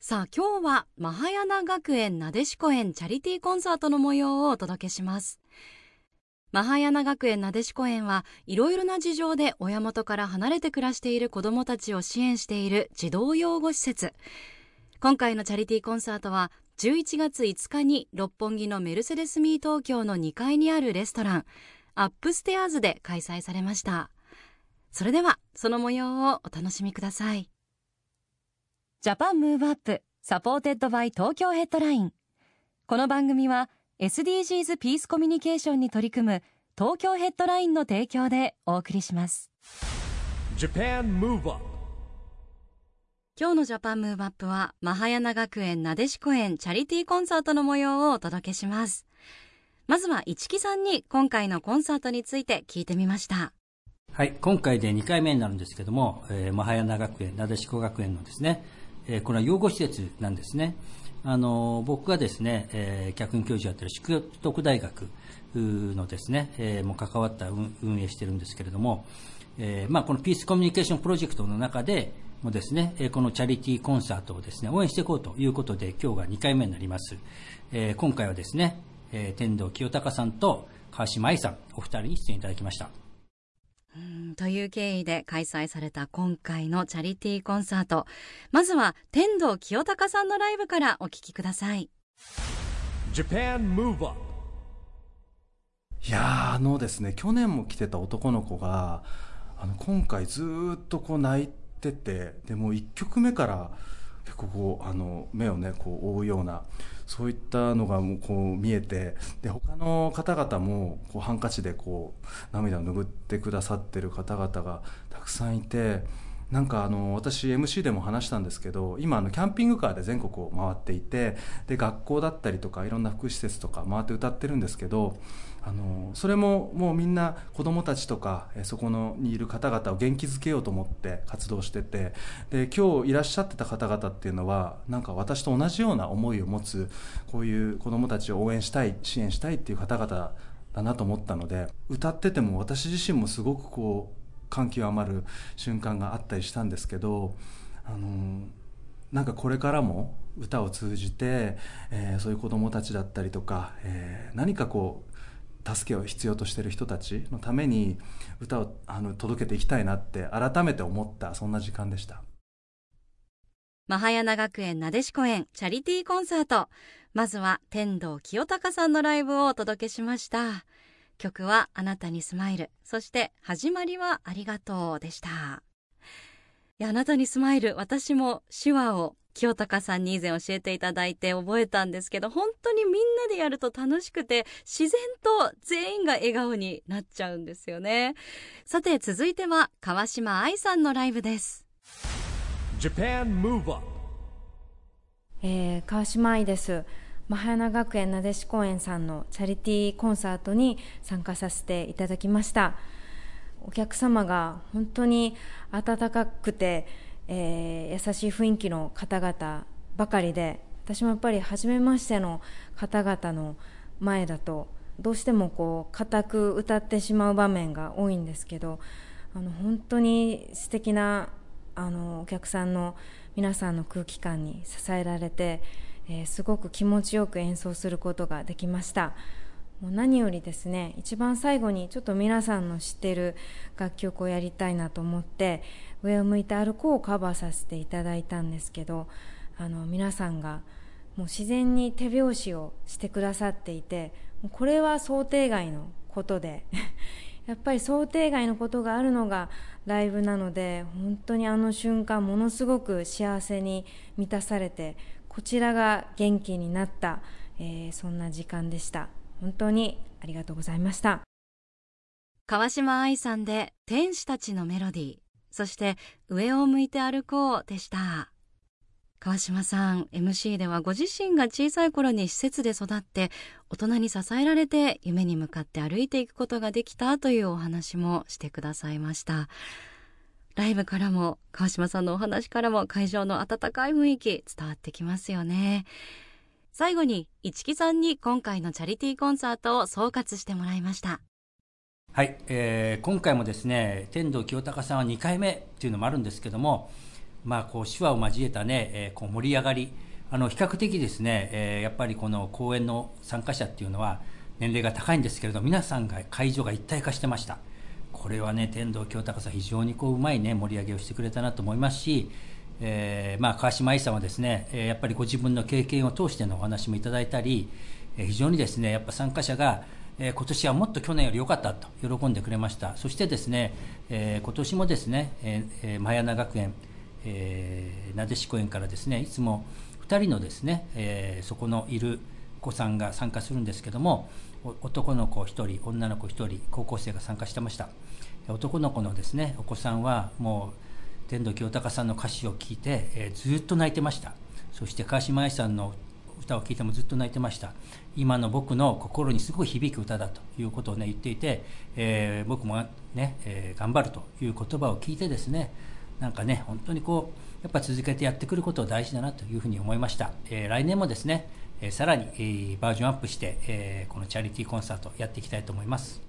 さあ今日はマハヤナ学園なでしこ園チャリティーコンサートの模様をお届けします。マハヤナ学園なでしこ園はいろいろな事情で親元から離れて暮らしている子どもたちを支援している児童養護施設。今回のチャリティーコンサートは11月5日に六本木のメルセデスミー東京の2階にあるレストランアップステアーズで開催されましたそれではその模様をお楽しみくださいJAPAN MOVE UP SUPPORTED BY TOKYO HEADLINE この番組は SDGs ピースコミュニケーションに取り組む東京ヘッドラインの提供でお送りします。JAPAN MOVE UP 今日の JAPAN MOVE UP はマハヤナ学園なでしこ園チャリティーコンサートの模様をお届けします。まずは一木さんに今回のコンサートについて聞いてみました。はい、今回で2回目になるんですけども、えー、マハヤナ学園、なでしこ学園のですね、えこれは養護施設なんですね。あの僕がですね、え客員教授やってる淑徳大学のですね、えもう関わった運営してるんですけれども、えまあ、このピースコミュニケーションプロジェクトの中でもですね、このチャリティーコンサートをですね、応援していこうということで、今日が2回目になります。え今回はですね、え天童清隆さんと川島愛さん、お二人に出演いただきました。うんという経緯で開催された今回のチャリティーコンサート。まずは天童清隆さんのライブからお聞きください。JAPAN MOVE UP いやーあのですね去年も来てた男の子があの今回ずーっとこう泣いててでもう1曲目から結構こあの目をねこう覆うようなそういったのがもうこう見えてで他の方々もこうハンカチでこう涙を拭ってくださってる方々がたくさんいてなんかあの私 MC でも話したんですけど今あのキャンピングカーで全国を回っていてで学校だったりとかいろんな福祉施設とか回って歌ってるんですけどあのそれももうみんな子どもたちとかそこのにいる方々を元気づけようと思って活動しててで今日いらっしゃってた方々っていうのはなんか私と同じような思いを持つこういう子どもたちを応援したい支援したいっていう方々だなと思ったので歌ってても私自身もすごくこう感極まる瞬間があったりしたんですけどあのなんかこれからも歌を通じて、えーそういう子どもたちだったりとか、えー何かこう助けを必要としている人たちのために歌をあの届けていきたいなって改めて思ったそんな時間でした。マハヤナ学園なでしこ園チャリティーコンサートまずは天童清隆さんのライブをお届けしました曲はあなたにスマイル。そして始まりはありがとうでした。いやあなたにスマイル。私も手話を清隆さんに以前教えていただいて覚えたんですけど本当にみんなでやると楽しくて自然と全員が笑顔になっちゃうんですよね。さて続いては川島愛さんのライブです。JAPAN MOVE UP えー川島愛ですマハヤナ学園なでしこ園さんのチャリティーコンサートに参加させていただきました。お客様が本当に温かくて、えー優しい雰囲気の方々ばかりで私もやっぱり初めましての方々の前だとどうしてもこう固く歌ってしまう場面が多いんですけどあの本当に素敵なあのお客さんの皆さんの空気感に支えられて、えーすごく気持ちよく演奏することができました。もう何よりですね一番最後にちょっと皆さんの知ってる楽曲をやりたいなと思って「上を向いて歩こう」をカバーさせていただいたんですけどあの皆さんがもう自然に手拍子をしてくださっていてこれは想定外のことで やっぱり想定外のことがあるのがライブなので本当にあの瞬間ものすごく幸せに満たされてこちらが元気になった、えーそんな時間でした。本当にありがとうございました。川島愛さんで天使たちのメロディー。そして上を向いて歩こうでした。川島さん MC ではご自身が小さい頃に施設で育って大人に支えられて夢に向かって歩いていくことができたというお話もしてくださいました。ライブからも川島さんのお話からも会場の温かい雰囲気伝わってきますよね。最後に市木さんに今回のチャリティーコンサートを総括してもらいました。はい、えー、今回もですね天童清隆さんは2回目っていうのもあるんですけどもまあ、こう手話を交えたね、えー、こう盛り上がりあの比較的ですね、えー、やっぱりこの公演の参加者っていうのは年齢が高いんですけれど皆さんが会場が一体化してました。これはね天童京高さん非常にこううまいね盛り上げをしてくれたなと思いますし、えー、まあ、川島愛さんはですね、えやっぱりご自分の経験を通してのお話もいただいたり、え非常にですねやっぱ参加者がえ今年はもっと去年より良かったと喜んでくれました。そしてですね、え今年もですね、えー、マヤナ学園えー、なでしこ園からですねいつも2人のですね、えー、そこのいる子さんが参加するんですけども男の子1人女の子1人高校生が参加してました。男の子のですねお子さんはもう天童清隆さんの歌詞を聴いて、えー、ずっと泣いてました。そして川島愛さんの歌を聴いてもずっと泣いてました。今の僕の心にすごい響く歌だということをね言っていて、えー、僕もね、えー、頑張るという言葉を聞いてですねなんかね、本当にこう、やっぱ続けてやってくること大事だなというふうに思いました。えー、来年もですね、えー、さらに、えー、バージョンアップして、えー、このチャリティーコンサートやっていきたいと思います。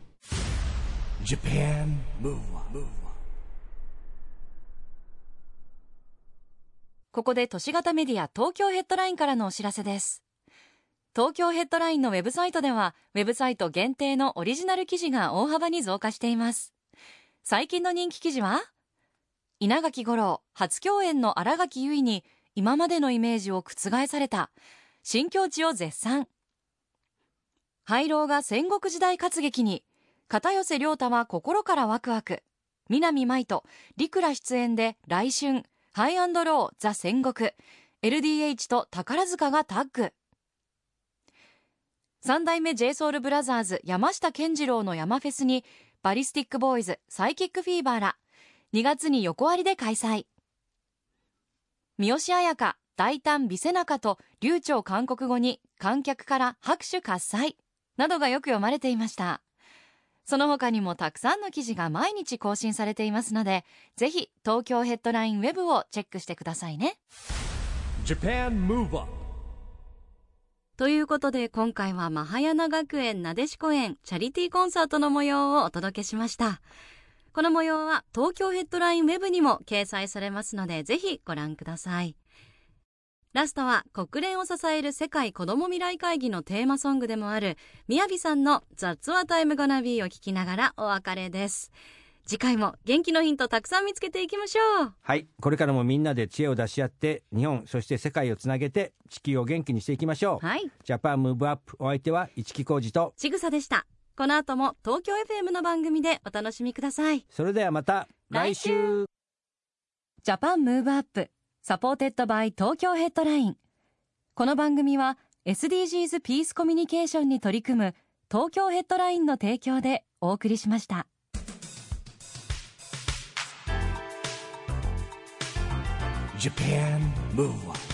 ここで都市型メディア東京ヘッドラインからのお知らせです。東京ヘッドラインのウェブサイトでは、ウェブサイト限定のオリジナル記事が大幅に増加しています。最近の人気記事は稲垣吾郎初共演の新垣結衣に今までのイメージを覆された新境地を絶賛。廃炉が戦国時代活劇に片寄涼太は心からワクワク。南舞と陸倉出演で来春ハイアンドローザ戦国。LDH と宝塚がタッグ。三代目 JSOULBROTHERS 山下健二郎の山フェスにバリスティックボーイズサイキックフィーバーら2月に横割りで開催。三好彩香大胆美背中と流暢韓国語に観客から拍手喝采。などがよく読まれていました。その他にもたくさんの記事が毎日更新されていますのでぜひ東京ヘッドラインウェブをチェックしてくださいね。ということで今回はマハヤナ学園なでしこ園チャリティーコンサートの模様をお届けしました。この模様は東京ヘッドラインウェブにも掲載されますのでぜひご覧くださいラストは国連を支える世界子ども未来会議のテーマソングでもあるみやびさんの「ザ・ツアータイム・ゴナビー」を聞きながらお別れです。次回も元気のヒントたくさん見つけていきましょう。はいこれからもみんなで知恵を出し合って日本そして世界をつなげて地球を元気にしていきましょう。はい。ジャパンムーブアップお相手は市木浩二とちぐさでした。この後も東京 FM の番組でお楽しみください。それではまた来週。 JAPAN MOVE UP SUPPORTED BY TOKYO HEADLINE この番組は SDGs ピースコミュニケーションに取り組む東京ヘッドラインの提供でお送りしました。Japan Move Up